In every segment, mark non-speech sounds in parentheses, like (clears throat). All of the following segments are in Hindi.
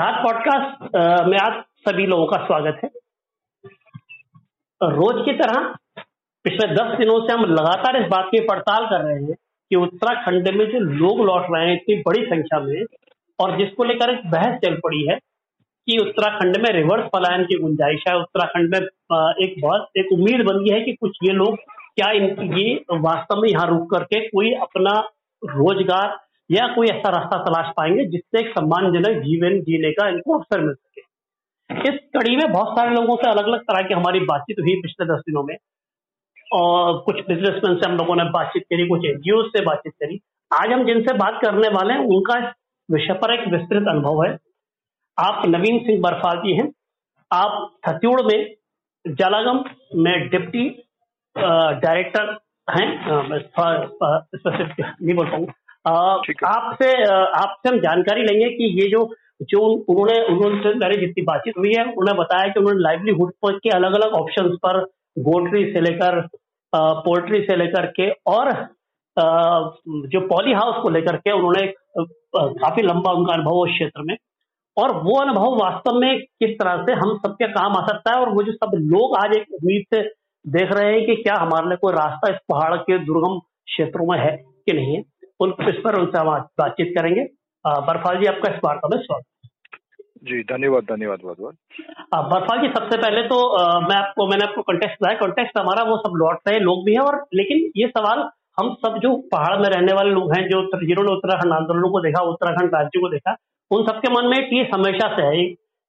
डार्क पॉडकास्ट में आप सभी लोगों का स्वागत है। रोज की तरह पिछले दस दिनों से हम लगातार इस बात की पड़ताल कर रहे हैं कि उत्तराखंड में जो लोग लौट रहे हैं, इतनी बड़ी संख्या में, और जिसको लेकर एक बहस चल पड़ी है कि उत्तराखंड में रिवर्स पलायन की गुंजाइश है, उत्तराखंड में एक बहुत, एक उम्मीद बन गई है कि कुछ ये लोग क्या इन ये वास्तव में यहाँ रुक करके कोई अपना रोज़गार या कोई ऐसा रास्ता तलाश पाएँगे जिससे एक सम्मानजनक जीवन जीने का इनको अवसर मिल सके। इस कड़ी में बहुत सारे लोगों से अलग अलग तरह की हमारी बातचीत हुई पिछले दस दिनों में। और कुछ बिजनेसमैन से हम लोगों ने बातचीत करी, कुछ एनजीओ से बातचीत करी। आज हम जिनसे बात करने वाले हैं, उनका विषय पर एक विस्तृत अनुभव है। आप नवीन सिंह बरफाल जी हैं। आप थत्यूड़ में जलागम में डिप्टी डायरेक्टर हैं। स्पेसिफिक नहीं बोल पाऊँगा आपसे आपसे हम जानकारी लेंगे कि ये जो जो उन्होंने उन्होंने मेरी जितनी बातचीत हुई है उन्होंने बताया कि उन्होंने लाइवलीहुड पर के अलग अलग ऑप्शन पर गोल्ट्री से लेकर पोल्ट्री से लेकर के और जो पॉली हाउस को लेकर के उन्होंने काफ़ी लंबा उनका अनुभव उस क्षेत्र में। और वो अनुभव वास्तव में किस तरह से हम सबके काम आ सकता है और वो जो सब लोग आज एक उम्मीद से देख रहे हैं कि क्या हमारे लिए कोई रास्ता इस पहाड़ के दुर्गम क्षेत्रों में है कि नहीं है। उन इस पर उनसे हम बातचीत करेंगे। बरफाल जी आपका इस वार्ता में स्वागत जी धन्यवाद धन्यवाद बहुत बहुत। बरफाल जी सबसे पहले तो आ, मैं आपको मैंने आपको कंटेस्ट बताया। कंटेस्ट हमारा वो सब लौट रहे लोग भी हैं और लेकिन ये सवाल हम सब जो पहाड़ में रहने वाले लोग हैं जो जिन्होंने उत्तराखंड आंदोलन को देखा उत्तराखंड राज्य को देखा उन सबके मन में ये हमेशा से है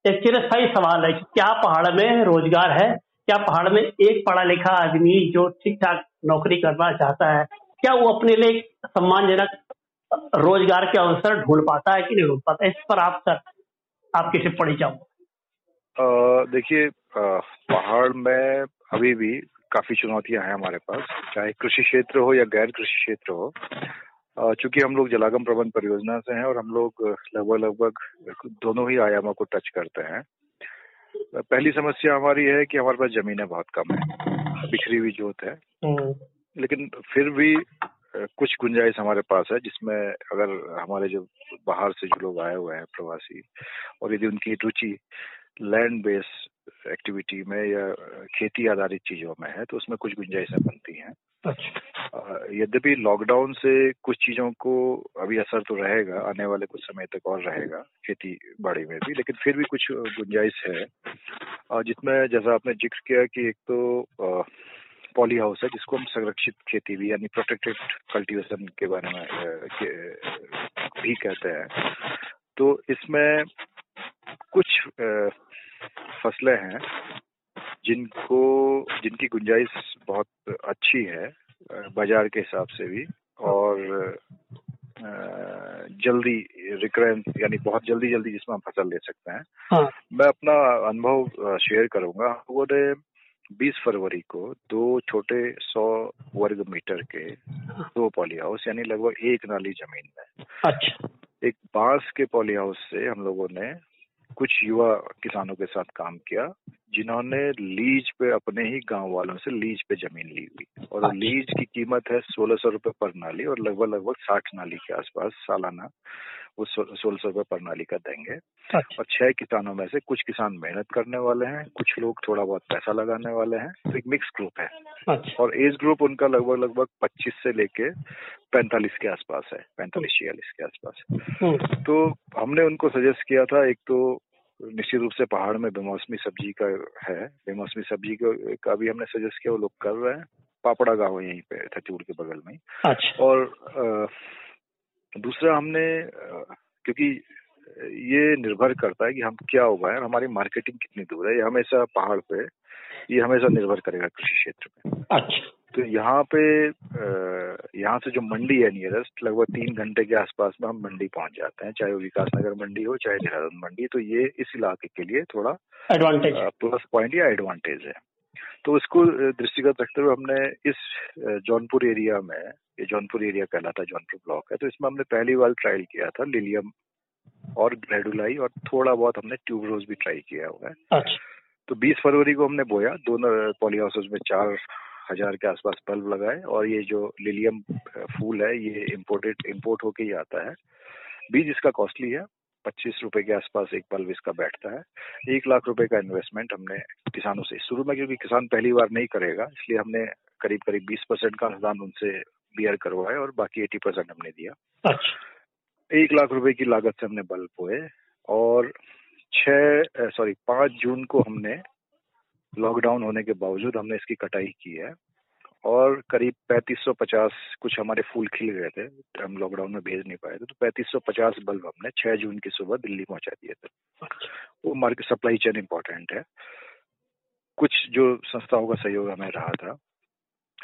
एक चिरस्थायी सवाल है क्या पहाड़ में रोज़गार है? क्या पहाड़ में एक पढ़ा लिखा आदमी जो ठीक ठाक नौकरी करना चाहता है क्या वो अपने लिए सम्मानजनक रोज़गार के अवसर ढूंढ पाता है कि नहीं ढूंढ पाता? इस पर आप सर आपकी टिप्पणी चाहूँगा देखिए पहाड़ में अभी भी काफ़ी चुनौतियाँ हैं हमारे पास। चाहे कृषि क्षेत्र हो या गैर कृषि क्षेत्र हो चूँकि हम लोग जलागम प्रबंध परियोजना से हैं और हम लोग लगभग लगभग दोनों ही आयामों को टच करते हैं। पहली समस्या हमारी है कि हमारे पास जमीनें बहुत कम है। बिखरी हुई जोत है। हम्म। लेकिन फिर भी कुछ गुंजाइश हमारे पास है जिसमें अगर हमारे जो बाहर से जो लोग आए हुए हैं प्रवासी और यदि उनकी रुचि लैंड बेस एक्टिविटी में या खेती आधारित चीज़ों में है तो उसमें कुछ गुंजाइशें बनती हैं। अच्छा। यद्यपि लॉकडाउन से कुछ चीज़ों को अभी असर तो रहेगा आने वाले कुछ समय तक और रहेगा खेती बाड़ी में भी लेकिन फिर भी कुछ गुंजाइश है। जिसमें जैसा आपने ज़िक्र किया कि एक तो पॉली हाउस है जिसको हम संरक्षित खेती भी यानी प्रोटेक्टेड कल्टीवेशन के बारे में के, भी कहते हैं। तो इसमें कुछ फ़सलें हैं जिनको जिनकी गुंजाइश बहुत अच्छी है बाज़ार के हिसाब से भी और जल्दी रिकरेंस यानी बहुत जल्दी जल्दी जिसमें हम फ़सल ले सकते हैं। हाँ। मैं अपना अनुभव शेयर करूँगा। वो 20 फरवरी को दो छोटे 100 वर्ग मीटर के दो पॉली हाउस यानी लगभग एक नाली ज़मीन में। अच्छा। एक बाँस के पॉली हाउस से हम लोगों ने कुछ युवा किसानों के साथ काम किया जिन्होंने लीज पे अपने ही गाँव वालों से लीज पे ज़मीन ली हुई। और अच्छा। लीज की कीमत है सोलह सौ रुपये पर नाली और लगभग लगभग साठ नाली के आसपास सालाना वो सोलह सौ रुपये प्रणाली का देंगे अच्छा। और छह किसानों में से कुछ किसान मेहनत करने वाले हैं कुछ लोग थोड़ा बहुत पैसा लगाने वाले हैं तो एक मिक्स ग्रुप है अच्छा। और एज ग्रुप उनका लगभग लगभग पच्चीस से लेके पैंतालीस के आसपास है पैंतालीस छियालीस के आसपास हम्म। तो हमने उनको सजेस्ट किया था एक तो निश्चित रूप से पहाड़ में बेमौसमी सब्ज़ी का है बेमौसमी सब्ज़ी का भी हमने सजेस्ट किया वो लोग कर रहे हैं पापड़ा गाँव यहीं पे थचूड़ के बगल में अच्छा। और दूसरा हमने क्योंकि ये निर्भर करता है कि हम क्या उगाए और हमारी मार्केटिंग कितनी दूर है। ये हमेशा पहाड़ पे ये हमेशा निर्भर करेगा कृषि क्षेत्र में अच्छा। तो यहाँ पे यहाँ से जो मंडी है नियरेस्ट लगभग तीन घंटे के आसपास में हम मंडी पहुँच जाते हैं चाहे वो विकास नगर मंडी हो चाहे देहरादून मंडी। तो ये इस इलाके के लिए थोड़ा एडवांटेज प्लस पॉइंट या एडवांटेज है। तो इसको दृष्टिगत रखते हुए हमने इस जौनपुर एरिया में ये जौनपुर एरिया कहलाता है जौनपुर ब्लॉक है तो इसमें हमने पहली बार ट्रायल किया था लिलियम और ग्रेडुलाई और थोड़ा बहुत हमने ट्यूब रोज भी ट्राई किया हुआ है अच्छा। तो 20 फरवरी को हमने बोया दोनों पॉली हाउसेज में चार हज़ार के आसपास बल्ब लगाए और ये जो लिलियम फूल है ये इम्पोर्टेड इम्पोर्ट होके ही आता है बीज इसका कॉस्टली है पच्चीस रुपए के आसपास एक बल्ब इसका बैठता है। एक लाख रुपए का इन्वेस्टमेंट हमने किसानों से शुरू में क्योंकि किसान पहली बार नहीं करेगा इसलिए हमने करीब करीब बीस परसेंट का अनुदान उनसे बियर करवाया और बाकी एटी परसेंट हमने दिया। अच्छा। एक लाख रुपए की लागत से हमने बल्ब बोए और छह सॉरी पाँच जून को हमने लॉकडाउन होने के बावजूद हमने इसकी कटाई की है। और करीब 3550 कुछ हमारे फूल खिल गए थे हम लॉकडाउन में भेज नहीं पाए थे तो 3550 बल्ब हमने 6 जून की सुबह दिल्ली पहुँचा दिए थे। वो मार्केट सप्लाई चेन इम्पोर्टेंट है। कुछ जो संस्थाओं का सहयोग हमें रहा था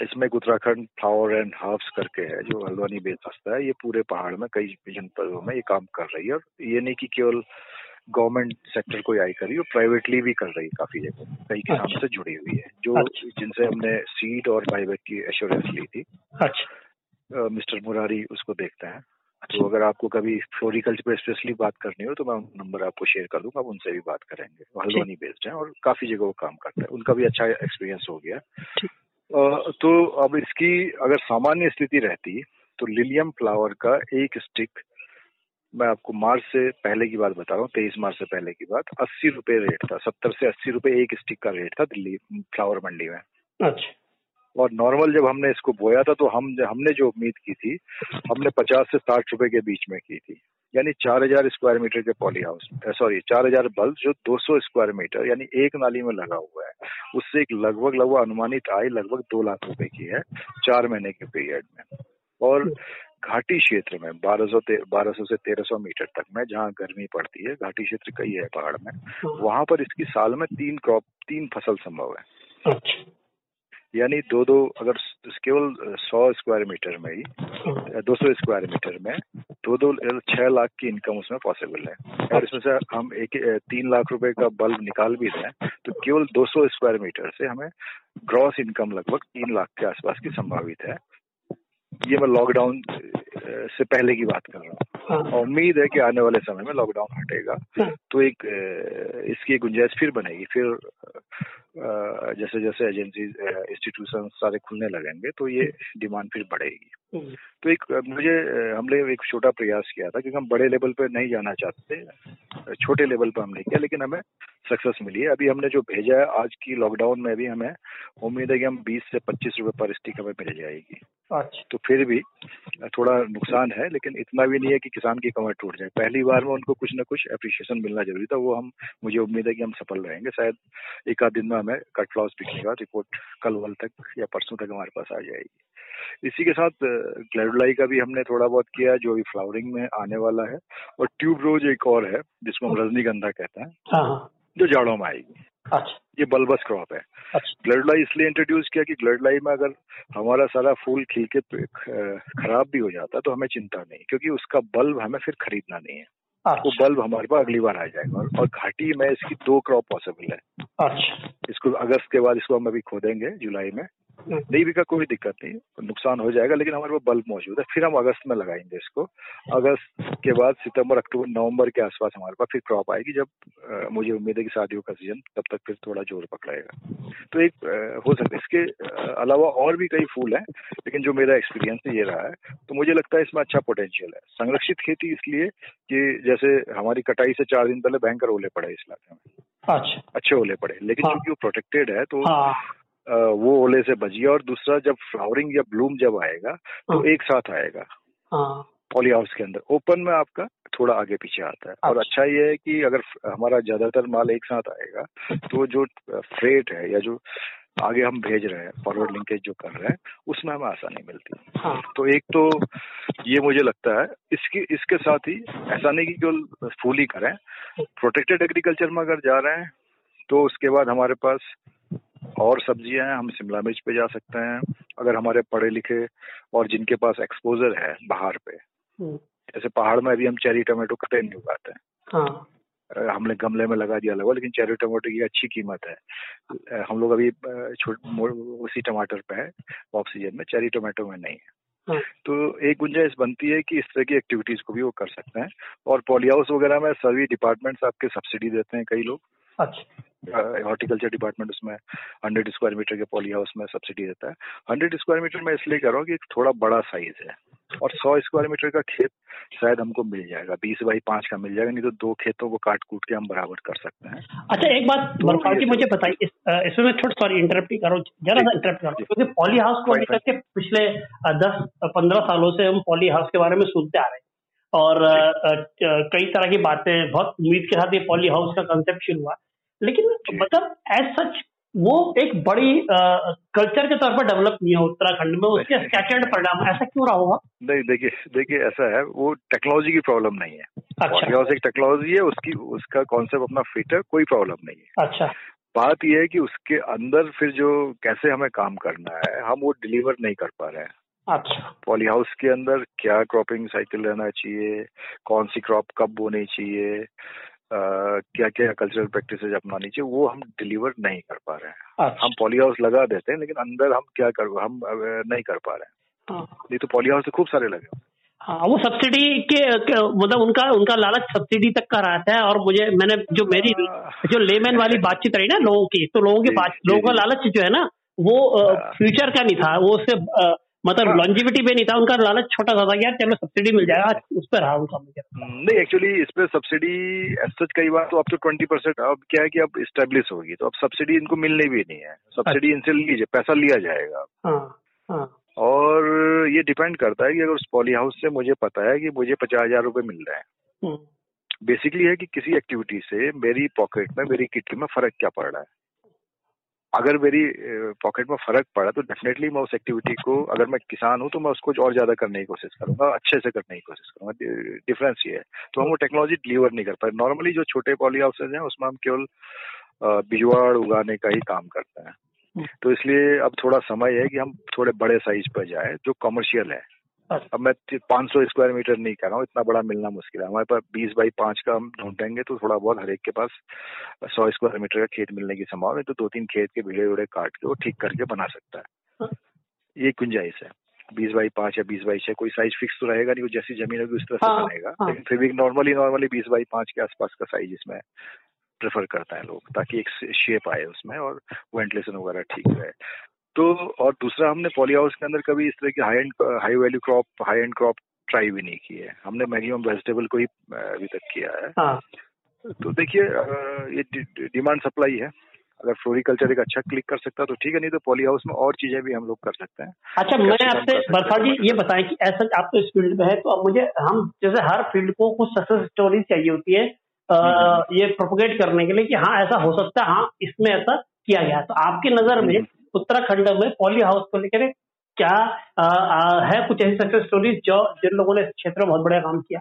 इसमें उत्तराखंड फ्लावर एंड हर्ब्स करके है जो हल्द्वानी बेस्ड संस्था है ये पूरे पहाड़ में कई जनपदों में ये काम कर रही है और ये नहीं कि केवल गवर्नमेंट सेक्टर को आई करी और प्राइवेटली भी कर रही है काफ़ी जगह। कई किसानों अच्छा। से जुड़ी हुई है जो अच्छा। जिनसे हमने सीड और बाईबैक की एश्योरेंस ली थी। अच्छा। मिस्टर मुरारी उसको देखते हैं। तो अगर आपको कभी फ्लोरिकल्चर पे स्पेशली बात करनी हो तो मैं नंबर आपको शेयर कर दूँगा आप उनसे भी बात करेंगे। वो हल्द्वानी बेस्ड है और काफ़ी जगह वो काम करते हैं। उनका भी अच्छा एक्सपीरियंस हो गया। तो अब इसकी अगर सामान्य स्थिति रहती तो लिलियम फ्लावर का एक स्टिक मैं आपको मार्च से पहले की बात बता रहा हूँ तेईस मार्च से पहले की बात। अस्सी रुपए रेट था सत्तर से अस्सी रुपए एक स्टिक का रेट था दिल्ली फ्लावर मंडी में। अच्छा। और नॉर्मल जब हमने इसको बोया था तो हम हमने जो उम्मीद की थी हमने पचास से साठ रुपए के बीच में की थी। यानी चार हज़ार स्क्वायर मीटर के पॉली हाउस सॉरी चार हज़ार बल्ब जो 200 स्क्वायर मीटर यानी एक नाली में लगा हुआ है उससे एक लगभग लगभग अनुमानित आय लगभग दो लाख रुपए की है चार महीने के पीरियड में। और घाटी क्षेत्र में 1200 ते- 1200 से 1300 मीटर तक में जहाँ गर्मी पड़ती है घाटी क्षेत्र कई है पहाड़ में वहाँ पर इसकी साल में तीन क्रॉप तीन फ़सल संभव है। अच्छा। यानी दो दो अगर केवल सौ स्क्वायर मीटर में ही दो सौ स्क्वायर मीटर में दो दो छह लाख की इनकम उसमें पॉसिबल है। और इसमें से हम एक तीन लाख रुपए का बल्ब निकाल भी दें तो केवल 200 स्क्वायर मीटर से हमें ग्रॉस इनकम लगभग तीन लाख के आसपास की संभावित है। ये मैं लॉकडाउन से पहले की बात कर रहा हूँ। हाँ। उम्मीद है कि आने वाले समय में लॉकडाउन हटेगा। हाँ। तो एक इसकी गुंजाइश फिर बनेगी। फिर जैसे जैसे एजेंसी इंस्टीट्यूशन सारे खुलने लगेंगे तो ये डिमांड फिर बढ़ेगी। तो एक मुझे हमने एक छोटा प्रयास किया था क्योंकि हम बड़े लेवल पर नहीं जाना चाहते छोटे लेवल पर हमने किया लेकिन हमें सक्सेस मिली है। अभी हमने जो भेजा है आज की लॉकडाउन में भी हमें उम्मीद है कि हम 20 से 25 रुपए पर स्टिक हमें मिल जाएगी। अच्छा। तो फिर भी थोड़ा नुकसान है लेकिन इतना भी नहीं है कि किसान की कमर टूट जाए। पहली बार में उनको कुछ ना कुछ अप्रिशिएशन मिलना ज़रूरी था वो हम मुझे उम्मीद है कि हम सफल रहेंगे। शायद एक आध दिन में हमें कट लॉस बिकने का रिपोर्ट कल वल तक या परसों तक हमारे पास आ जाएगी। इसी के साथ ग्लैडुलाई का भी हमने थोड़ा बहुत किया है जो अभी फ्लावरिंग में आने वाला है। और ट्यूब रोज एक और है जिसको हम रजनीगंधा कहते हैं हाँ हाँ। जो जाड़ों में आएगी। अच्छा। ये बल्बस क्रॉप है। अच्छा। ग्लडलाई इसलिए इंट्रोड्यूस किया कि ग्लडलाई में अगर हमारा सारा फूल खिल के पे- खराब भी हो जाता तो हमें चिंता नहीं क्योंकि उसका बल्ब हमें फिर खरीदना नहीं है। वो अच्छा। बल्ब हमारे पास अगली बार आ जाएगा और घाटी में इसकी दो क्रॉप पॉसिबल है। अच्छा। इसको अगस्त के बाद इसको हम अभी खोदेंगे जुलाई में। हम्म, नहीं बिका कोई दिक्कत नहीं नुकसान हो जाएगा लेकिन हमारे पास बल्ब मौजूद है फिर हम अगस्त में लगाएँगे इसको। अगस्त के बाद सितंबर अक्टूबर नवंबर के आसपास हमारे पास फिर क्रॉप आएगी जब अ, मुझे उम्मीद है कि शादियों का सीज़न तब तक फिर थोड़ा ज़ोर पकड़ेगा तो एक अ, हो सकता है इसके अलावा और भी कई फूल हैं लेकिन जो मेरा एक्सपीरियंस ये रहा है। तो मुझे लगता है इसमें अच्छा पोटेंशियल है। संरक्षित खेती इसलिए कि जैसे हमारी कटाई से चार दिन पहले भयंकर ओले पड़े इस इलाके में। अच्छा। अच्छे ओले पड़े लेकिन हाँ। चूँकि वो प्रोटेक्टेड है तो हाँ। वो ओले से बच गया और दूसरा जब फ्लावरिंग या ब्लूम जब आएगा तो हाँ। एक साथ आएगा। हाँ। पॉली हाउस के अंदर। ओपन में आपका थोड़ा आगे पीछे आता है। और अच्छा। अच्छा ये है कि अगर हमारा ज़्यादातर माल एक साथ आएगा तो जो फ्रेट है या जो आगे हम भेज रहे हैं फॉरवर्ड लिंकेज जो कर रहे हैं उसमें हमें आसानी मिलती है। हाँ। तो एक तो ये मुझे लगता है इसकी इसके साथ ही ऐसा नहीं कि केवल फूल ही करें। प्रोटेक्टेड एग्रीकल्चर में अगर जा रहे हैं तो उसके बाद हमारे पास और सब्ज़ियाँ हैं हम शिमला मिर्च पे जा सकते हैं अगर हमारे पढ़े लिखे और जिनके पास एक्सपोजर है बाहर पे। हम्म, जैसे पहाड़ में अभी हम चेरी टमाटो कटे नहीं उगाते हैं। हाँ हमने गमले में लगा दिया लगा लेकिन चेरी टमाटो की अच्छी कीमत है। हम लोग अभी उसी टमाटर पे है ऑफ़ सीज़न में चेरी टमाटो में नहीं है। हाँ। तो एक गुंजाइश बनती है कि इस तरह की एक्टिविटीज़ को भी वो कर सकते हैं। और पॉली हाउस वगैरह में सभी डिपार्टमेंट्स आपके सब्सिडी देते हैं कई लोग। अच्छा। हॉर्टिकल्चर डिपार्टमेंट उसमें हंड्रेड स्क्वायर मीटर के पॉली हाउस में सब्सिडी देता है। हंड्रेड स्क्वायर मीटर में इसलिए कह रहा हूँ कि थोड़ा बड़ा साइज़ है और सौ स्क्वायर मीटर का खेत शायद हमको मिल जाएगा बीस बाई पाँच का मिल जाएगा नहीं तो दो खेतों को काट कूट के हम बराबर कर सकते हैं। अच्छा एक बात तो जी मुझे बताइए इस, इसमें थोड़ा सॉरी इंटरप्ट करो जरा सा इंटरप्ट करो क्योंकि पॉली हाउस को लेकर के पिछले दस पंद्रह सालों से हम पॉली हाउस के बारे में सुनते आ रहे हैं। और कई तरह की बातें बहुत उम्मीद के साथ ये पॉली हाउस का कंसेप्ट शुरू हुआ। लेकिन मतलब एज सच वो एक बड़ी कल्चर के तौर पर डेवलप नहीं है उत्तराखंड में उसके स्कैटर्ड परिणाम ऐसा क्यों रहा होगा? नहीं देखिए देखिए ऐसा है वो टेक्नोलॉजी की प्रॉब्लम नहीं है। अच्छा। एक टेक्नोलॉजी है उसकी उसका कॉन्सेप्ट अपना फिट है कोई प्रॉब्लम नहीं है। अच्छा। बात यह है कि उसके अंदर फिर जो कैसे हमें काम करना है हम वो डिलीवर नहीं कर पा रहे हैं। अच्छा। पॉली हाउस के अंदर क्या क्रॉपिंग साइकिल रहना चाहिए कौन सी क्रॉप कब बोनी चाहिए क्या क्या कल्चरल प्रैक्टिस अपनानी चाहिए वो हम डिलीवर नहीं कर पा रहे हैं अच्छा। हम पॉली हाउस लगा देते हैं लेकिन अंदर हम क्या कर हम नहीं कर पा रहे हैं हाँ। नहीं तो पॉली हाउस तो खूब सारे लगे हाँ वो सब्सिडी के, के मतलब उनका उनका लालच सब्सिडी तक का रहता है और मुझे मैंने जो मेरी हाँ। जो लेमैन वाली बातचीत रही ना लोगों की तो लोगों की बात लोगों का लालच जो है ना वो फ्यूचर हाँ। का नहीं था वो उससे मतलब लॉन्जिविटी हाँ। पे नहीं था उनका लालच छोटा सा था यार चलो सब्सिडी मिल जाएगा उस पर रहा उनका मुझे नहीं एक्चुअली इस पे सब्सिडी सच कई बार तो अब तो ट्वेंटी परसेंट अब क्या है कि अब स्टेब्लिश होगी तो अब सब्सिडी इनको मिलने भी नहीं है सब्सिडी इनसे लीजिए पैसा लिया जाएगा हाँ, हाँ। और ये डिपेंड करता है कि अगर उस पॉली हाउस से मुझे पता है कि मुझे पचास हज़ार रूपए मिल रहे हैं बेसिकली हम्म। है कि किसी एक्टिविटी से मेरी पॉकेट में मेरी किटी में फ़र्क क्या पड़ रहा है अगर मेरी पॉकेट में फ़र्क पड़ा तो डेफिनेटली मैं उस एक्टिविटी को अगर मैं किसान हूँ तो मैं उसको और ज़्यादा करने की कोशिश करूँगा अच्छे से करने की कोशिश करूँगा। डिफरेंस ये है। तो हम वो टेक्नोलॉजी डिलीवर नहीं कर पाए। नॉर्मली जो छोटे पॉली हाउसेज हैं उसमें हम केवल बिजवाड़ उगाने का ही काम करते हैं। हम्म। तो इसलिए अब थोड़ा समय है कि हम थोड़े बड़े साइज़ पर जाए जो कमर्शियल है। अब मैं 500 स्क्वायर मीटर नहीं कह रहा हूँ इतना बड़ा मिलना मुश्किल है। हमारे पास 20 बाई पाँच का हम ढूंढेंगे तो थोड़ा बहुत हरेक के पास 100 स्क्वायर मीटर का खेत मिलने की संभावना है तो दो तीन खेत के भिड़े उड़े काट के वो ठीक करके बना सकता है। हाँ। ये गुंजाइश है। बीस बाई पाँच या बीस बाई छह कोई साइज़ फिक्स तो रहेगा नहीं वो जैसी ज़मीन होगी उस तरह से हाँ, बनेगा। हाँ। लेकिन फिर भी नॉर्मली नॉर्मली बीस बाई पाँच के आसपास का साइज़ इसमें प्रेफर करता है लोग ताकि एक शेप आए उसमें और वेंटिलेशन वगैरह ठीक रहे। तो और दूसरा हमने पॉली हाउस के अंदर कभी इस तरह की high end high value crop high end crop try भी नहीं की है। हमने मैक्सिमम वेजिटेबल को ही अभी तक किया है। हाँ. तो देखिए ये डिमांड सप्लाई है। अगर फ्लोरिकल्चर एक अच्छा क्लिक कर सकता है तो ठीक है नहीं तो पॉली हाउस में और चीज़ें भी हम लोग कर सकते हैं। अच्छा मैं आपसे बरफा जी ये बताएँ कि ऐसा आप तो इस फ़ील्ड में है तो अब मुझे हम जैसे हर फ़ील्ड को कुछ सक्सेस स्टोरी चाहिए होती है आ, हम्म, हम्म। ये प्रोपोगेट करने के लिए कि हाँ ऐसा हो सकता है हाँ इसमें ऐसा किया गया तो आपकी नज़र में हम्म, उत्तराखंड में पॉली हाउस को लेकर क्या आ, आ, है कुछ ऐसी सक्सेस स्टोरीज जो जिन लोगों ने इस क्षेत्र में बहुत बड़ा काम किया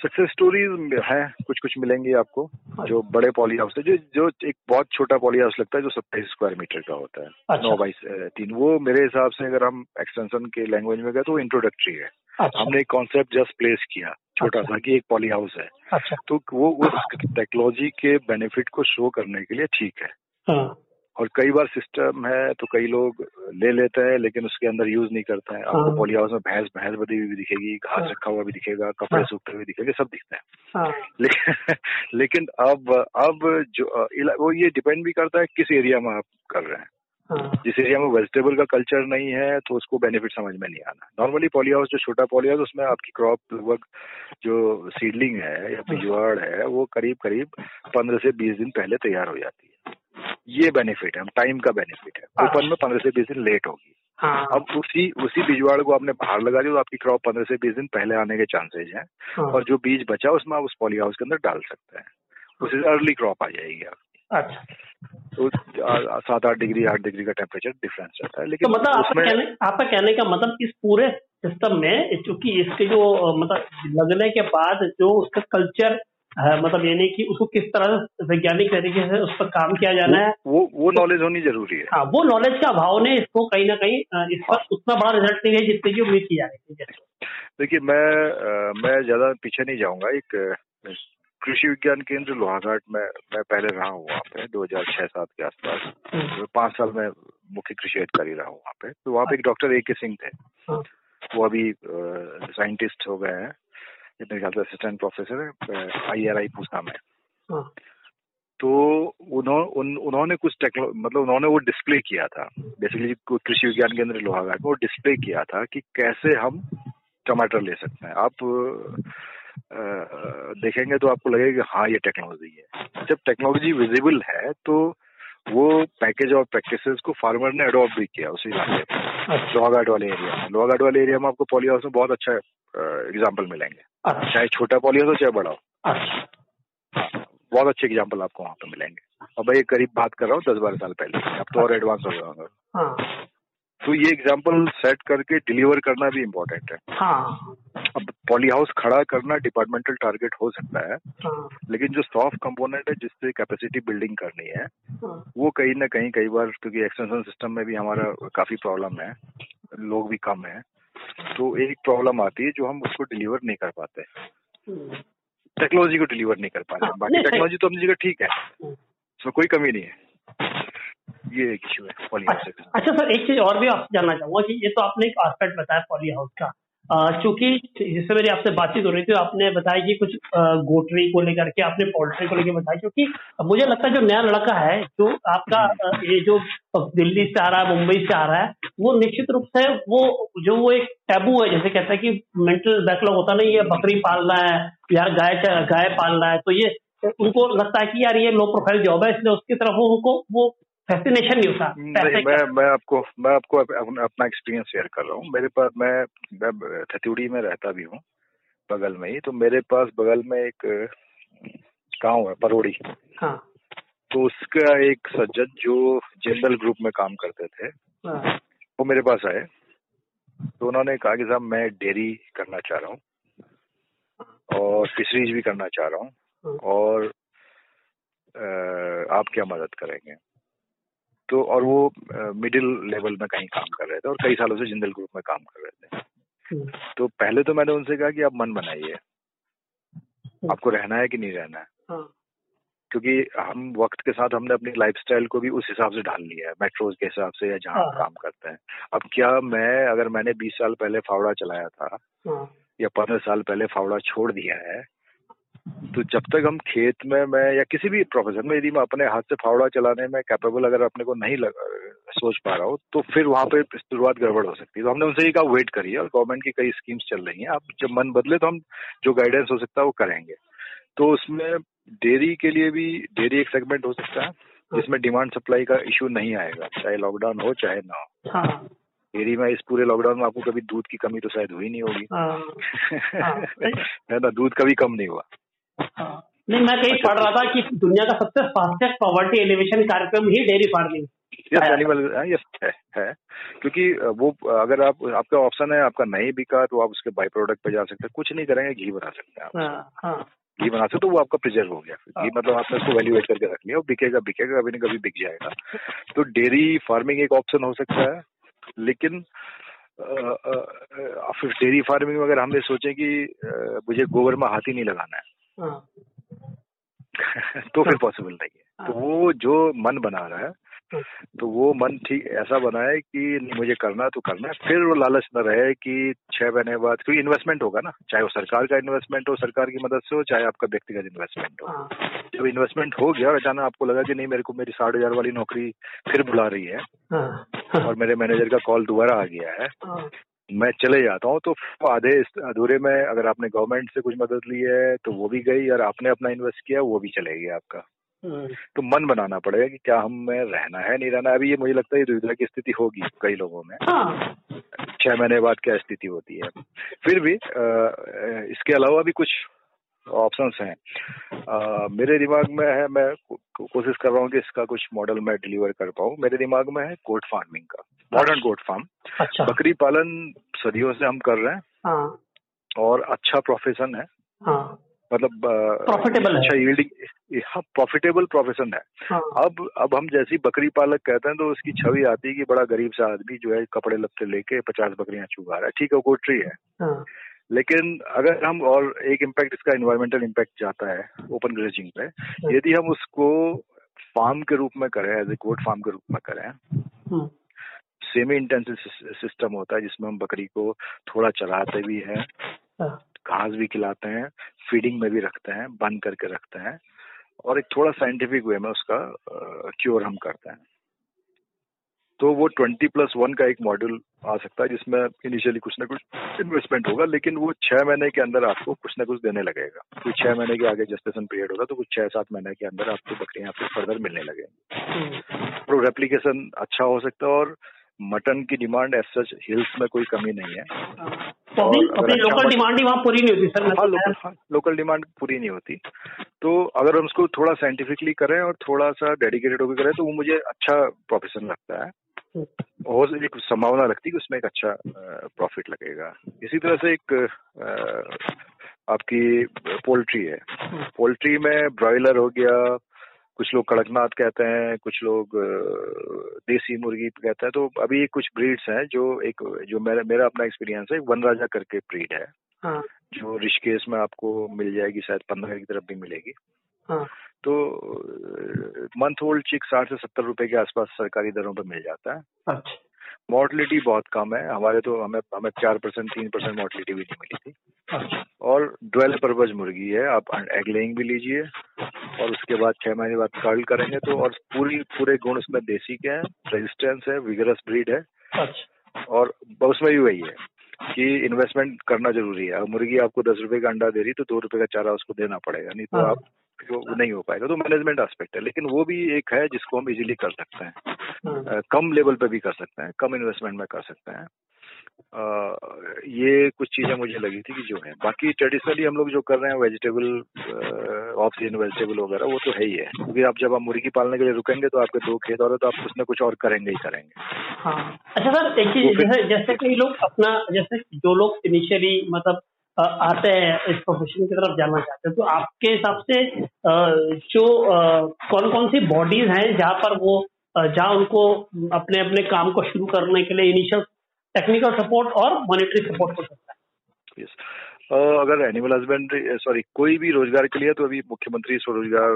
सक्सेस स्टोरीज है कुछ कुछ मिलेंगे आपको हाँ। जो बड़े पॉली हाउस है जो जो एक बहुत छोटा पॉली हाउस लगता है जो सत्ताईस स्क्वायर मीटर का होता है अच्छा। नौ बाईस तीन वो मेरे हिसाब से अगर हम एक्सटेंशन के लैंग्वेज में गए तो वो इंट्रोडक्टरी है अच्छा। हमने एक कॉन्सेप्ट जस्ट प्लेस किया छोटा अच्छा। सा कि एक पॉली हाउस है अच्छा। तो वो उस टेक्नोलॉजी के बेनिफिट को शो करने के लिए ठीक है हाँ। और कई बार सिस्टम है तो कई लोग ले लेते हैं लेकिन उसके अंदर यूज़ नहीं करते हैं। आपको पॉली हाँ। हाउस में भैंस भैंस बदी हुई भी दिखेगी घास हाँ। रखा हुआ भी दिखेगा कपड़े हाँ। सूखते हुए दिखेंगे सब दिखते हैं। लेकिन लेकिन अब अब जो वो ये डिपेंड भी करता है किस एरिया में आप कर रहे हैं। जिस एरिया में वेजिटेबल का कल्चर नहीं है तो उसको बेनिफिट समझ में नहीं आना। नॉर्मली पॉली हाउस जो छोटा पॉली हाउस उसमें आपकी क्रॉप लगभग जो सीडलिंग है या बिजवाड़ है वो करीब करीब पंद्रह से बीस दिन पहले तैयार हो जाती है। ये बेनिफिट है टाइम का बेनिफिट है। ओपन में पंद्रह से बीस दिन लेट होगी। हाँ। अब उसी उसी बिजवाड़ को आपने बाहर लगा दिया तो आपकी क्रॉप पंद्रह से बीस दिन पहले आने के चांसेज हैं। हाँ। और जो बीज बचा उसमें आप उस पॉली हाउस के अंदर डाल सकते हैं। उससे अर्ली क्रॉप आ जाएगी आपकी। अच्छा। तो सात आठ डिग्री आठ डिग्री का टेम्परेचर डिफरेंस रहता है। लेकिन तो मतलब आपका कहने आपका कहने का मतलब इस पूरे सिस्टम में चूँकि इसके जो मतलब लगने के बाद जो उसका कल्चर मतलब ये नहीं कि उसको किस तरह वैज्ञानिक तरीके से उस पर काम किया जाना है। वो वो नॉलेज होनी ज़रूरी है। हाँ वो नॉलेज का अभाव ने इसको कहीं ना कहीं इस पर उतना बड़ा रिज़ल्ट नहीं है जितने की उम्मीद की जा रही थी। देखिए मैं मैं ज़्यादा पीछे नहीं जाऊँगा। एक कृषि विज्ञान केंद्र लोहाघाट में मैं पहले रहा हूँ वहाँ पे 2006 सात के आसपास। हम्म। तो पाँच साल में मुख्य कृषि अधिकारी रहा हूँ वहाँ पे। तो वहाँ पे एक डॉक्टर ए के सिंह थे। हाँ। वो अभी साइंटिस्ट हो गए हैं। मेरे ख्याल से असिस्टेंट प्रोफेसर है आई आर आई पूसा में। तो उन्हों, उन, उन्होंने कुछ टेक्नो मतलब उन्होंने वो डिस्प्ले किया था। बेसिकली कृषि विज्ञान केंद्र लोहाघाट में वो डिस्प्ले किया था कि कैसे हम टमाटर ले सकते हैं। आप आ, देखेंगे तो आपको लगेगा कि हाँ ये टेक्नोलॉजी है। जब टेक्नोलॉजी विजिबल है तो वो पैकेज और प्रैक्टिसेस को फार्मर ने अडॉप्ट भी किया उसी इलाके अच्छा। लोहाघाट वाले एरिया में लोहाघाट वाले एरिया में आपको पॉली हाउस में बहुत अच्छा एग्ज़ाम्पल मिलेंगे अच्छा। चाहे छोटा पॉली हाउस हो चाहे बड़ा हो अच्छा। बहुत अच्छे एग्ज़ाम्पल आपको वहाँ पे मिलेंगे और भाई करीब बात कर रहा हूँ दस बारह साल पहले अब तो और एडवांस हो गया। तो ये एग्ज़ाम्पल सेट करके डिलीवर करना भी इम्पोर्टेंट है हाँ। अब पॉली हाउस खड़ा करना डिपार्टमेंटल टारगेट हो सकता है हाँ। लेकिन जो सॉफ्ट कंपोनेंट है जिससे कैपेसिटी बिल्डिंग करनी है हाँ। वो कहीं ना कहीं कई बार क्योंकि एक्सटेंशन सिस्टम में भी हमारा काफ़ी प्रॉब्लम है लोग भी कम है तो एक प्रॉब्लम आती है जो हम उसको डिलीवर नहीं कर पाते टेक्नोलॉजी हम्म। को डिलीवर नहीं कर पाते हाँ, बाकी टेक्नोलॉजी तो अपनी जगह ठीक है। उसमें कोई कमी नहीं है ये एक इशू है पॉली हाउस अच्छा, अच्छा सर एक चीज़ और भी आपसे जानना चाहूँगा कि ये तो आपने एक आस्पेक्ट बताया पॉली हाउस का। चूँकि जिससे मेरी आपसे बातचीत हो रही थी आपने बताया कि कुछ गोटरी को लेकर के आपने पोल्ट्री को लेकर बताया क्योंकि मुझे लगता है जो नया लड़का है जो आपका ये जो दिल्ली से आ रहा है मुंबई से आ रहा है वो निश्चित रूप से वो जो वो एक टैबू है जैसे कहता है कि मेंटल बैकलॉग होता नहीं है बकरी पालना है यार गाय गाय पालना है तो ये उनको लगता है कि यार ये लो प्रोफ़ाइल जॉब है इसलिए उसकी तरफ़ उनको वो फैसिनेशन नहीं होता। मैं मैं आपको मैं आपको अपना एक्सपीरियंस शेयर कर रहा हूँ। मेरे पास मैं मैं थत्यूड़ी में रहता भी हूँ बगल में ही। तो मेरे पास बगल में एक गाँव है परोड़ी। हाँ। तो उसका एक सज्जन जो जनरल ग्रुप में काम करते थे हाँ। वो मेरे पास आए। तो उन्होंने कहा कि साहब मैं डेयरी करना चाह रहा हूँ और फिशरीज भी करना चाह रहा हूँ हाँ। और आ, आप क्या मदद करेंगे? तो और वो मिडिल लेवल में कहीं काम कर रहे थे और कई सालों से जिंदल ग्रुप में काम कर रहे थे हम्म। तो पहले तो मैंने उनसे कहा कि आप मन बनाइए हम्म। आपको रहना है कि नहीं रहना है हाँ। क्योंकि हम वक्त के साथ हमने अपनी लाइफस्टाइल को भी उस हिसाब से ढाल लिया है मेट्रोज के हिसाब से या जहाँ हाँ। काम करते हैं अब क्या मैं अगर मैंने बीस साल पहले फावड़ा चलाया था हाँ। या पंद्रह साल पहले फावड़ा छोड़ दिया है तो जब तक हम खेत में मैं या किसी भी प्रोफेशन में यदि मैं अपने हाथ से फावड़ा चलाने में कैपेबल अगर अपने को नहीं लग, सोच पा रहा हूँ तो फिर वहाँ पे शुरुआत गड़बड़ हो सकती है तो हमने उनसे ये कहा वेट करिए और गवर्नमेंट की कई स्कीम्स चल रही हैं आप जब मन बदले तो हम जो गाइडेंस हो सकता है वो करेंगे तो उसमें डेयरी के लिए भी डेयरी एक सेगमेंट हो सकता है जिसमें डिमांड सप्लाई का इश्यू नहीं आएगा चाहे लॉकडाउन हो चाहे ना हो हाँ। डेयरी में इस पूरे लॉकडाउन में आपको कभी दूध की कमी तो शायद हुई नहीं होगी हाँ। हाँ। (laughs) है ना दूध कभी कम नहीं हुआ हाँ। नहीं मैं कहीं पढ़ रहा था कि दुनिया का सबसे फास्टेस्ट पॉवर्टी एलिवेशन कार्यक्रम ही dairy farming. Yes animal yes है, है। क्योंकि वो अगर आप आपका ऑप्शन है आपका नहीं बिका तो आप उसके बाई प्रोडक्ट पे जा सकते हैं। कुछ नहीं करेंगे घी बना सकते हैं आप। हाँ, हाँ। घी बना सकते तो वो आपका प्रिजर्व हो गया। घी मतलब आपने उसको वैल्यूएट करके रख लिया बिकेगा बिकेगा कभी ना कभी बिक जाएगा। तो डेयरी फ़ार्मिंग एक ऑप्शन हो सकता है लेकिन डेयरी फ़ार्मिंग में अगर हम ये सोचें कि मुझे गोबर में हाथी नहीं लगाना है हाँ। (laughs) तो फिर पॉसिबल नहीं है। तो हाँ। वो जो मन बना रहा है हाँ। तो वो मन ठीक ऐसा बना है कि नहीं मुझे करना तो करना है। फिर वो लालच न रहे कि छह महीने बाद क्योंकि इन्वेस्टमेंट होगा ना। चाहे वो सरकार का इन्वेस्टमेंट हो सरकार की मदद से हो चाहे आपका व्यक्तिगत इन्वेस्टमेंट हो। जब इन्वेस्टमेंट हो गया और अचानक आपको लगा कि नहीं मेरे को मेरी साठ हज़ार वाली नौकरी फिर बुला रही है। और मेरे मैनेजर का कॉल दोबारा आ गया है। मैं चले जाता हूँ तो आधे अधूरे में अगर आपने गवर्नमेंट से कुछ मदद ली है तो वो भी गई और आपने अपना इन्वेस्ट किया वो भी चले गया आपका हम्म। तो मन बनाना पड़ेगा कि क्या हमें रहना है नहीं रहना अभी ये मुझे लगता है दुविधा की स्थिति होगी कई लोगों में हाँ। छह महीने बाद क्या स्थिति होती है फिर भी इसके अलावा भी कुछ ऑप्शंस हैं। मेरे दिमाग में है मैं कोशिश कर रहा हूँ कि इसका कुछ मॉडल मैं डिलीवर कर पाऊँ। मेरे दिमाग में है गोट फ़ार्मिंग का मॉडर्न गोट फार्म अच्छा। बकरी पालन सदियों से हम कर रहे हैं। हाँ। और अच्छा प्रोफेशन है। हाँ। मतलब प्रॉफिटेबल अच्छा यील्डिंग हाँ प्रॉफिटेबल प्रोफेशन है। हाँ। अब अब हम जैसी बकरी पालक कहते हैं तो उसकी छवि आती है कि बड़ा गरीब सा आदमी जो है कपड़े लपटे लेके पचास बकरियाँ चुगा रहा है। ठीक है गोट्री है। हाँ। लेकिन अगर हम और एक इम्पैक्ट इसका इन्वायरमेंटल इम्पैक्ट जाता है ओपन ग्रेजिंग पे हाँ। यदि हम उसको फार्म के रूप में करें एज ए गोट फार्म के रूप में करें सेमी इंटेंसिव सिस्टम होता है जिसमें हम बकरी को थोड़ा चलाते भी हैं हाँ। घास भी खिलाते हैं फीडिंग में भी रखते हैं बंद करके रखते हैं और एक थोड़ा साइंटिफिक वे में उसका क्योर हम करते हैं तो वो ट्वेंटी प्लस वन का एक मॉड्यूल आ सकता है जिसमें इनिशियली कुछ ना कुछ इन्वेस्टमेंट होगा लेकिन वो छह महीने के अंदर आपको कुछ ना कुछ देने लगेगा। कोई छह महीने के आगे जस्टेशन पीरियड होगा तो कुछ छह सात महीने के अंदर आपको बकरियाँ आपको फर्दर मिलने लगेंगी। तो रेप्लीकेशन अच्छा हो सकता है और मटन की डिमांड एज सच हिल्स में कोई कमी नहीं है। तो लोकल डिमांड ही वहाँ पूरी नहीं होती सर हाँ लोकल हाँ लोकल डिमांड पूरी नहीं होती। तो अगर हम उसको थोड़ा साइंटिफिकली करें और थोड़ा सा डेडिकेटेड होकर करें तो वो मुझे अच्छा प्रोफेशन लगता है। और एक संभावना लगती है कि उसमें एक अच्छा प्रॉफिट लगेगा। इसी तरह से एक आपकी पोल्ट्री है। पोल्ट्री में ब्रॉयलर हो गया कुछ लोग कड़कनाथ कहते हैं कुछ लोग देसी मुर्गी कहते हैं। तो अभी कुछ ब्रीड्स हैं जो एक जो मेरा मेरा अपना एक्सपीरियंस है वन राजा करके ब्रीड है। हाँ. जो ऋषिकेश में आपको मिल जाएगी शायद पंद्रह की तरफ़ भी मिलेगी। हाँ. तो मंथ ओल्ड चिक साठ से सत्तर रुपए के आसपास सरकारी दरों पर मिल जाता है। अच्छा। मॉर्टलिटी बहुत कम है। हमारे तो हमें हमें चार परसेंट तीन परसेंट मॉर्टलिटी भी नहीं मिली थी। अच्छा। और डुअल पर्पज मुर्गी है। आप एग लेइंग भी लीजिए और उसके बाद छह महीने बाद कर्ल करेंगे तो और पूरी पूरे गुण उसमें देसी के हैं रेजिस्टेंस है विगरस ब्रीड है। अच्छा। और उसमें भी वही है कि इन्वेस्टमेंट करना ज़रूरी है। मुर्गी आपको दस रुपए का अंडा दे रही तो दो रुपए का चारा उसको देना पड़ेगा। नहीं तो हाँ। आप वो नहीं हो पाएगा तो मैनेजमेंट एस्पेक्ट है। लेकिन वो भी एक है जिसको हम इजीली कर सकते हैं। हाँ। कम लेवल पे भी कर सकते हैं कम इन्वेस्टमेंट में कर सकते हैं। आ, ये कुछ चीज़ें मुझे लगी थी कि जो है। बाकी ट्रेडिशनली हम लोग जो कर रहे हैं वेजिटेबल ऑफ़ सीज़न वेजिटेबल वगैरह वो तो है ही है। क्योंकि आप जब आप मुर्गी पालने के लिए रुकेंगे तो आपके दो खेत और तो आप कुछ ना कुछ और करेंगे ही करेंगे। हाँ। अच्छा सर एक चीज़ जैसे कई लोग अपना जैसे जो लोग इनिशियली मतलब आते हैं, इस प्रोफेशन की तरफ़ जाना चाहते हैं। तो आपके हिसाब से जो कौन कौन सी बॉडीज हैं जहाँ पर वो जहाँ उनको अपने अपने काम को शुरू करने के लिए इनिशियल टेक्निकल सपोर्ट और मॉनिटरी सपोर्ट हो सकता है? Yes. अगर एनिमल हस्बेंड्री सॉरी कोई भी रोज़गार के लिए तो अभी मुख्यमंत्री स्वरोजगार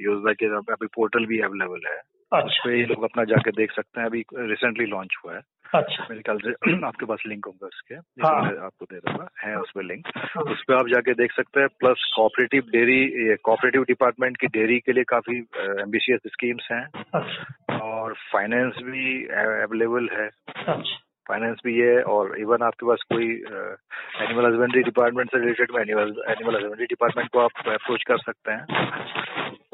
योजना के अभी पोर्टल भी अवेलेबल है। अच्छा। पर लोग अपना जाके देख सकते हैं। अभी रिसेंटली लॉन्च हुआ है। अच्छा। मेरे ख्याल से (clears throat) आपके पास लिंक होगा उसके। हाँ। आपको दे दूँगा। है उस पर लिंक हाँ। उस पर आप जाके देख सकते हैं। Plus cooperative dairy cooperative department की डेयरी के लिए काफ़ी एम्बिशियस स्कीम्स हैं। अच्छा। और फाइनेंस भी अवेलेबल है। अच्छा। फाइनेंस भी है और इवन आपके पास कोई एनिमल हस्बेंड्री डिपार्टमेंट से रिलेटेड में एनिमल एनिमल हस्बेंड्री डिपार्टमेंट को आप अप्रोच कर सकते हैं।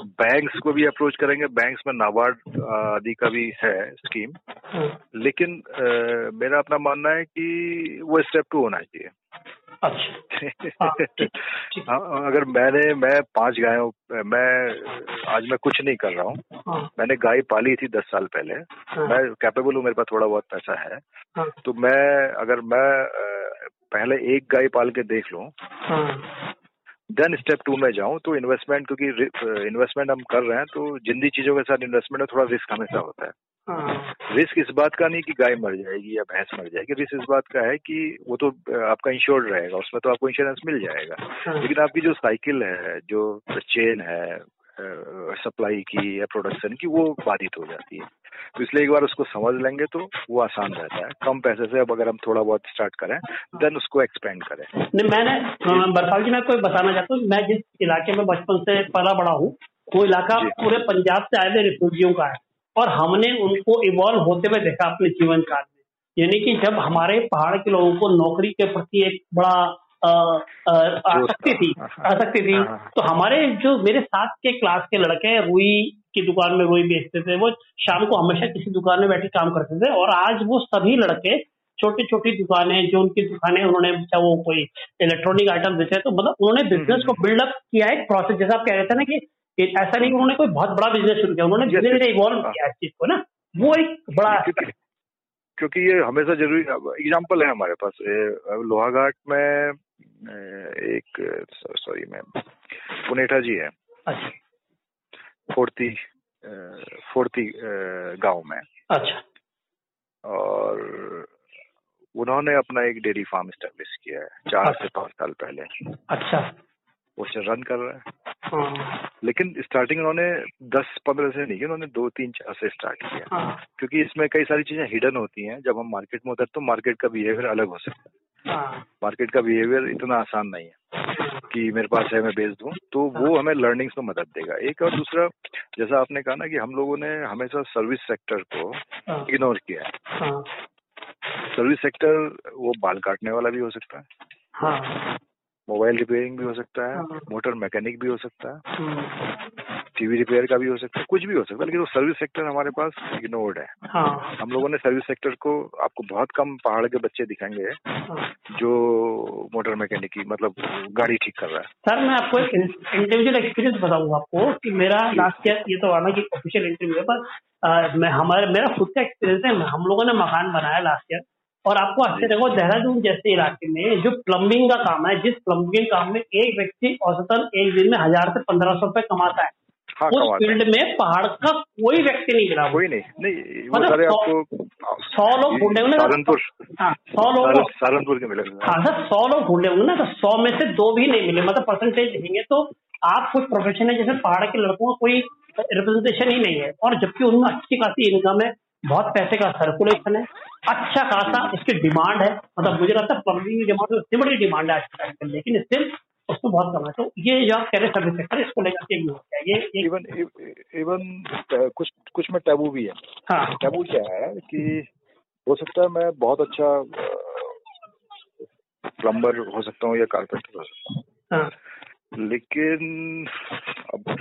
बैंक्स को भी अप्रोच करेंगे। बैंक्स में नाबार्ड आदि का भी है स्कीम हम्म। लेकिन आ, मेरा अपना मानना है कि वो स्टेप टू होना चाहिए। अच्छा। (laughs) हाँ, हाँ, अगर मैंने मैं पाँच गायों मैं आज मैं कुछ नहीं कर रहा हूँ। हाँ। मैंने गाय पाली थी दस साल पहले। मैं कैपेबल हूँ मेरे पास थोड़ा बहुत पैसा है। हाँ। तो मैं अगर मैं पहले एक गाय पाल के देख लूँ देन स्टेप टू में जाऊँ तो इन्वेस्टमेंट क्योंकि इन्वेस्टमेंट हम कर रहे हैं तो जिंदी चीज़ों के साथ इन्वेस्टमेंट में थोड़ा रिस्क हमेशा होता है रिस्क हाँ। इस बात का नहीं कि गाय मर जाएगी या भैंस मर जाएगी रिस्क इस बात का है कि वो तो आपका इंश्योर्ड रहेगा उसमें तो आपको इंश्योरेंस मिल जाएगा हाँ। लेकिन आपकी जो साइकिल है जो चेन है सप्लाई की या प्रोडक्शन की वो बाधित हो जाती है। तो इसलिए एक बार उसको समझ लेंगे तो वो आसान रहता है। कम पैसे से अब अगर हम थोड़ा बहुत स्टार्ट करें देन उसको एक्सपेंड करें। नहीं मैंने बरसाल जी मैं कोई बताना चाहता हूँ। मैं जिस इलाके में बचपन से पला बड़ा हूँ वो इलाका पूरे पंजाब से आए हुए रिफ्यूजियों का है। और हमने उनको इवॉल्व होते हुए देखा अपने जीवन काल में। यानी कि जब हमारे पहाड़ के लोगों को नौकरी के प्रति एक बड़ा आसक्ति थी। हाँ, हाँ। आसक्ति थी। हाँ, तो हमारे जो मेरे साथ के क्लास के लड़के रुई की दुकान में रुई बेचते थे वो शाम को हमेशा किसी दुकान में बैठे काम करते थे और आज वो सभी लड़के छोटी छोटी दुकानें जो उनकी दुकानें उन्होंने चाहे वो कोई इलेक्ट्रॉनिक आइटम बेचे तो मतलब उन्होंने बिज़नेस हम्म, को बिल्डअप हम्म। किया एक प्रोसेस जैसा आप कह रहे थे ना कि ऐसा नहीं उन्होंने कोई बहुत बड़ा बिज़नेस शुरू किया उन्होंने धीरे धीरे इवॉल्व किया इस चीज़ को ना। वो एक बड़ा क्योंकि ये हमेशा ज़रूरी एग्ज़ाम्पल है हमारे पास। लोहाघाट में एक सॉरी मैम पुनेठा जी है। अच्छा। फोर्ती फोर्ती गाँव में। अच्छा। और उन्होंने अपना एक डेयरी फार्म स्टेब्लिश किया है चार अच्छा। से पाँच साल पहले। अच्छा। वो रन कर रहा है। हाँ। लेकिन स्टार्टिंग उन्होंने दस पंद्रह से नहीं उन्होंने दो तीन चार से स्टार्ट किया। हाँ। क्योंकि इसमें कई सारी चीज़ें हिडन होती हैं। जब हम मार्केट में उतर तो मार्केट का बिहेवियर अलग हो सकता है। मार्केट हाँ। का बिहेवियर इतना आसान नहीं है कि मेरे पास है मैं बेच दूँ। तो वो हमें लर्निंग्स में मदद देगा। एक और दूसरा जैसा आपने कहा ना कि हम लोगों ने हमेशा सर्विस सेक्टर को इग्नोर किया है। सर्विस सेक्टर वो बाल काटने वाला भी हो सकता है। मोबाइल रिपेयरिंग भी हो सकता है। मोटर मैकेनिक भी हो सकता है। हम्म। टीवी रिपेयर का भी हो सकता है कुछ भी हो सकता है लेकिन वो सर्विस सेक्टर हमारे पास इग्नोर्ड है। हाँ। हम लोगों ने सर्विस सेक्टर को आपको बहुत कम पहाड़ के बच्चे दिखाएँगे हाँ। जो मोटर मैकेनिक की मतलब गाड़ी ठीक कर रहा है। सर मैं आपको एक इंडिविजुअल एक्सपीरियंस बताऊँगा आपको कि मेरा लास्ट ईयर ये तो आना कि ऑफिशियल इंटरव्यू है पर मैं हमारे मेरा खुद का एक्सपीरियंस है हम लोगों ने मकान बनाया लास्ट ईयर और आपको अच्छे देखो देहरादून जैसे इलाके में जो प्लम्बिंग का काम है जिस प्लम्बिंग काम में एक व्यक्ति औसतन एक दिन में हज़ार से पंद्रह सौ रुपए कमाता है। हाँ, उस फ़ील्ड में पहाड़ का कोई व्यक्ति नहीं गिरा कोई नहीं नहीं मतलब आपको सौ लोग ढूंढे होंगे सहारनपुर हाँ सौ लोग सहारनपुर के मिले हाँ सर सौ लोग ढूंढे होंगे ना तो सौ में से दो भी नहीं मिले मतलब परसेंटेज देखेंगे तो आप कुछ प्रोफेशन है जैसे पहाड़ के लड़कों का कोई रिप्रेजेंटेशन ही नहीं है। और जबकि उनमें अच्छी खासी इनकम है बहुत पैसे का सर्कुलेशन है अच्छा खासा इसकी डिमांड है। मतलब मुझे लगता है प्लम्बिंग की डिमांड इतनी बड़ी डिमांड है आज लेकिन स्टिल उसको बहुत कम है। तो ये जो आप कह रहे सर्विस सेक्टर इसको लेकर के ये इवन इवन कुछ कुछ में टैबू भी है। हाँ। टैबू क्या है कि हो सकता है मैं बहुत अच्छा प्लम्बर हो सकता हूँ या कारपेंटर हो सकता हूँ। हाँ। लेकिन अब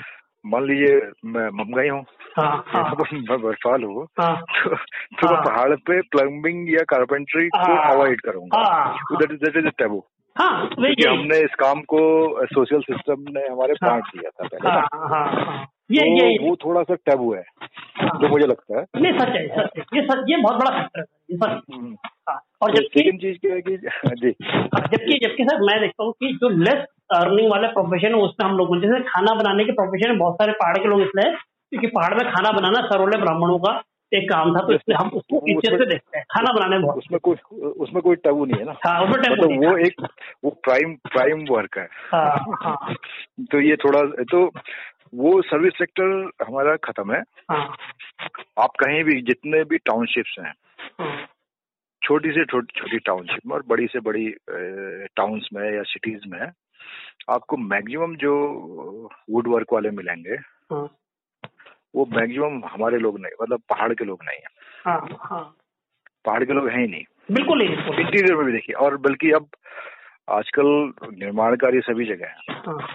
मान लीजिए मैं महँगाई हूँ। हाँ, हाँ, (laughs) मैं बरसाल हूँ। हाँ, तो, तो हाँ, पहाड़ पे प्लम्बिंग या कारपेंट्री को अवॉइड हाँ। करूँगा दैट इज़ टैबू हाँ क्योंकि हमने इस काम को सोशल सिस्टम ने हमारे हाँ, बांट दिया था पहले। हाँ, हाँ, हाँ, ये तो ये वो थोड़ा सा टैबू है हाँ, जो मुझे लगता है। नहीं सच है सच है। ये सच ये बहुत बड़ा फैक्टर है ये सच हम्म। हाँ, और तो जबकि चीज़ क्या है कि जी। हाँ, जबकि जबकि सर मैं देखता हूँ कि जो लेस अर्निंग वाले प्रोफेशन है उसमें हम लोग जैसे खाना बनाने के प्रोफेशन में बहुत सारे पहाड़ के लोग इसलिए क्योंकि पहाड़ में खाना बनाना सरोले ब्राह्मणों का एक काम था तो इसलिए हम उसको इज़्ज़त से देखते हैं खाना बनाने में उसमें कोई उसमें कोई टबू नहीं है ना हाँ उसमें टैबू मतलब वो एक वो प्राइम प्राइम वर्क है हाँ, हाँ. (laughs) तो ये थोड़ा तो वो सर्विस सेक्टर हमारा खत्म है हाँ. आप कहीं भी जितने भी टाउनशिप्स हैं हाँ. छोटी से छोटी छोटी टाउनशिप में और बड़ी से बड़ी टाउन्स में या सिटीज़ में आपको मैक्सिमम जो वुड वर्क वाले मिलेंगे हाँ. वो मैक्सिमम हमारे लोग नहीं मतलब पहाड़ के लोग नहीं है। हाँ, हाँ. पहाड़ के लोग हैं ही नहीं। बिल्कुल नहीं इंटीरियर में भी देखिए और बल्कि अब आजकल निर्माण कार्य सभी जगह है। हाँ.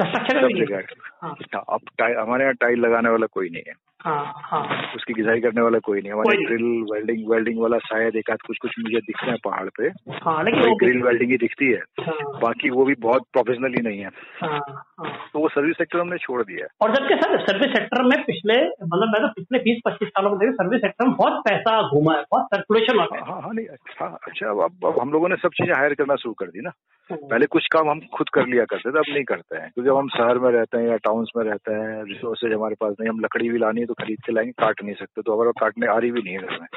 सब जगह हाँ. अब हमारे यहाँ टाइल लगाने वाला कोई नहीं है। हाँ, हाँ. उसकी गिजाई करने वाला कोई नहीं हमारे ग्रिल वेल्डिंग वेल्डिंग वाला शायद एक आध कुछ कुछ मुझे दिखते हैं पहाड़ पे। हाँ, लेकिन ग्रिल वेल्डिंग ही दिखती है। हाँ. बाकी वो भी बहुत प्रोफेशनली नहीं है। हाँ, हाँ. तो वो सर्विस सेक्टर हमने छोड़ दिया और जबकि सर सर्विस सेक्टर में पिछले मतलब मैं तो पिछले बीस पच्चीस सालों में देखिए सर्विस सेक्टर में बहुत पैसा घूमा है बहुत सर्कुलेशन हाँ। नहीं अच्छा अच्छा अब अब हम लोगों ने सब चीज़ें हायर करना शुरू कर दी ना। पहले कुछ काम हम खुद कर लिया करते थे अब नहीं करते हैं। क्योंकि जब हम शहर में रहते हैं या टाउन्स में रहते हैं रिसोर्सेज हमारे पास नहीं हम लकड़ी भी लानी है तो खरीद के लाएँगे काट नहीं सकते। तो अगर काटने आ रही भी नहीं है घर में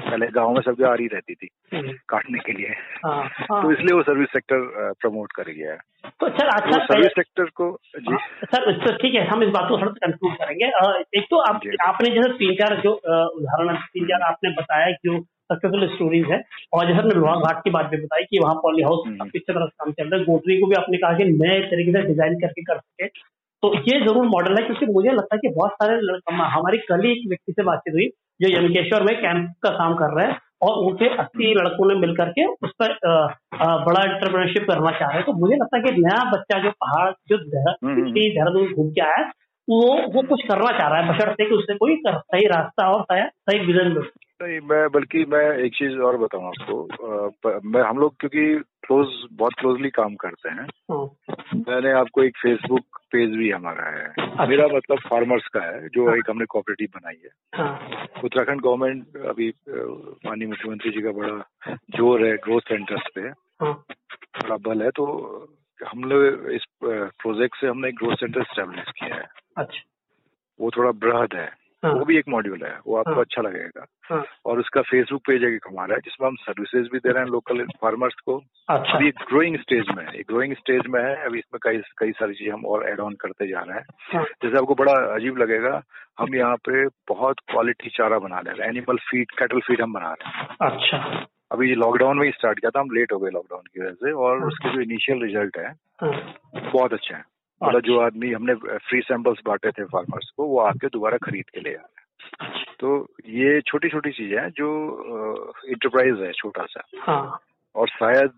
पहले गाँव में सब आ रही रहती थी हम्म। काटने के लिए। हाँ, हाँ। तो इसलिए वो सर्विस सेक्टर प्रमोट कर गया है। तो सर अच्छा तो सर्विस सेक्टर को जी। सर तो ठीक है हम इस बात को थोड़ा कंक्लूड करेंगे। एक तो आप आपने जैसे तीन चार जो उदाहरण तीन चार आपने बताया जो सक्सेसफुल स्टोरीज है और जैसे हमने विवाह घाट की बात भी बताई कि वहाँ पॉली हाउस अच्छी तरह से काम चल रहा है। गोटरी को भी आपने कहा कि नए तरीके से डिज़ाइन करके कर सके। तो ये ज़रूर मॉडल है क्योंकि मुझे लगता है कि बहुत सारे हमारी कल ही एक व्यक्ति से बातचीत हुई जो यमकेश्वर में कैंप का काम कर रहे हैं और उनके अस्सी लड़कों ने मिलकर के उस पर बड़ा इंटरप्रेनरशिप करना चाह रहे हैं तो मुझे लगता है कि नया बच्चा जो पहाड़ जो हम्म, हम्म। देहरादून घूम के आया वो वो कुछ करना चाह रहा है बशर्ते कि उससे कोई सही रास्ता और सही विजन मिल नहीं मैं बल्कि मैं एक चीज़ और बताऊँ आपको मैं हम लोग क्योंकि क्लोज बहुत क्लोजली काम करते हैं हाँ। मैंने आपको एक फेसबुक पेज भी हमारा है अच्छा। मेरा मतलब फार्मर्स का है जो हाँ। एक हमने कोऑपरेटिव बनाई है हाँ। उत्तराखंड गवर्नमेंट अभी माननीय मुख्यमंत्री जी का बड़ा ज़ोर है ग्रोथ सेंटर्स पे हाँ। बड़ा बल है तो हमने इस प्रोजेक्ट से हमने ग्रोथ सेंटर स्टेब्लिश किया है अच्छा वो थोड़ा बृहद है हाँ. वो भी एक मॉड्यूल है वो आपको हाँ. अच्छा लगेगा हाँ. और उसका फेसबुक पेज एक हमारा है जिसमें हम सर्विसेज़ भी दे रहे हैं लोकल फार्मर्स को अच्छा. अभी ग्रोइंग स्टेज में है ग्रोइंग स्टेज में है अभी इसमें कई कई सारी चीज़ें हम और एड ऑन करते जा रहे हैं हाँ. जैसे आपको बड़ा अजीब लगेगा हम यहाँ पे बहुत क्वालिटी चारा बना ले रहे हैं एनिमल फ़ीड कैटल फ़ीड हम बना रहे हैं अच्छा अभी लॉकडाउन में ही स्टार्ट किया था हम लेट हो गए लॉकडाउन की वजह से और उसके जो इनिशियल रिज़ल्ट है हाँ, बहुत अच्छे हैं मतलब जो आदमी हमने फ्री सैंपल्स बांटे थे फार्मर्स को वो आके दोबारा खरीद के ले आ रहे हैं। तो ये छोटी छोटी चीज़ें हैं जो इंटरप्राइज है छोटा सा। हाँ। और शायद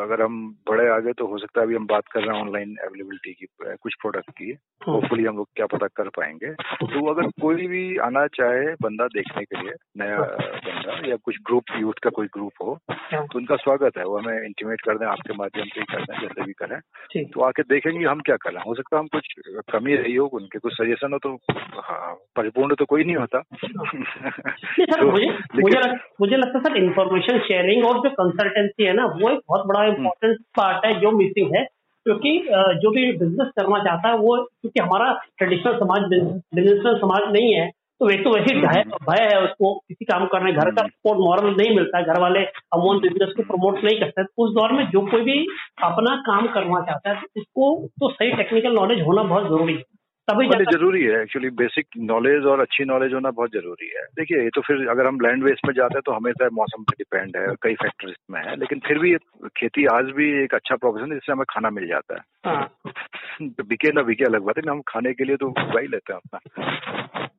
अगर हम बड़े आगे तो हो सकता है अभी हम बात कर रहे हैं ऑनलाइन अवेलेबिलिटी की कुछ प्रोडक्ट की। होपफुली हम लोग क्या पता कर पाएँगे। तो अगर कोई भी आना चाहे बंदा देखने के लिए नया बंदा या कुछ ग्रुप यूथ का कोई ग्रुप हो तो उनका स्वागत है। वो हमें इंटीमेट कर दें आपके माध्यम से ही कर दें जैसे भी करें। तो आके देखेंगे हम क्या कर रहे हैं। हो सकता है हम कुछ कमी रही हो उनके कुछ सजेशन हो तो हाँ, परिपूर्ण तो कोई नहीं होता। (laughs) (laughs) तो, मुझे मुझे मुझे लगता है सर इन्फॉर्मेशन शेयरिंग और जो कंसल्टेंट ट्रांसपेरेंसी है ना वो एक बहुत बड़ा इम्पोर्टेंट हम्म। पार्ट है जो मिसिंग है क्योंकि जो भी बिज़नेस करना चाहता है वो क्योंकि हमारा ट्रेडिशनल समाज बिज़नेस समाज नहीं है तो वे तो वैसे भय हम्म। भय है उसको किसी काम करने घर का सपोर्ट हम्म। मॉरल नहीं मिलता घर वाले अमोन बिज़नेस को प्रमोट नहीं करते उस दौर में जो कोई भी अपना काम करना चाहता है तो उसको तो सही टेक्निकल नॉलेज होना बहुत ज़रूरी है तभी ज़रूरी है एक्चुअली बेसिक नॉलेज और अच्छी नॉलेज होना बहुत ज़रूरी है। देखिए ये तो फिर अगर हम लैंड वेस्ट में जाते हैं तो हमेशा मौसम पे डिपेंड है कई फैक्टर्स में है लेकिन फिर भी खेती आज भी एक अच्छा प्रोफेशन है जिससे हमें खाना मिल जाता है। हाँ। (laughs) तो बिके ना बिके अलग बात है हम खाने के लिए तो उगा ही लेते हैं अपना।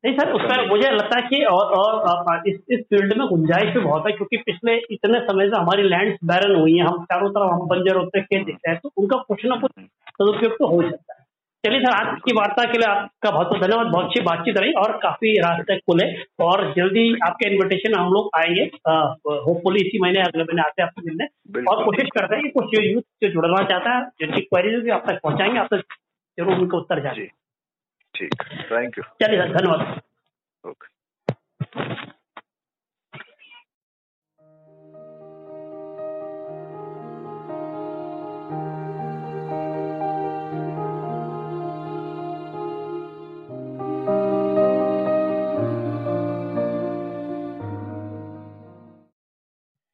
नहीं सर उसका मुझे लगता है कि और और इस इस फ़ील्ड में गुंजाइश भी बहुत है क्योंकि पिछले इतने समय से हमारी लैंड बैरन हुई है हम चारों तरफ़ हम बंजर होते खेत दिखते हैं तो उनका कुछ ना कुछ सदुपयोग तो हो सकता है। चलिए सर आज की वार्ता के लिए आपका बहुत बहुत धन्यवाद बहुत अच्छी बातचीत रही और काफ़ी रास्ते खुले और जल्दी आपके इनविटेशन हम लोग आएँगे। होपफुली इसी महीने अगले महीने आते हैं आपसे मिलने। और कोशिश करते हैं कि कुछ यूथ से जुड़ना चाहता है जिनकी क्वेरीज होगी आप तक पहुंचाएँगे आप तक ज़रूर उनको उत्तर जाए ठीक। थैंक यू चलिए सर धन्यवाद। ओके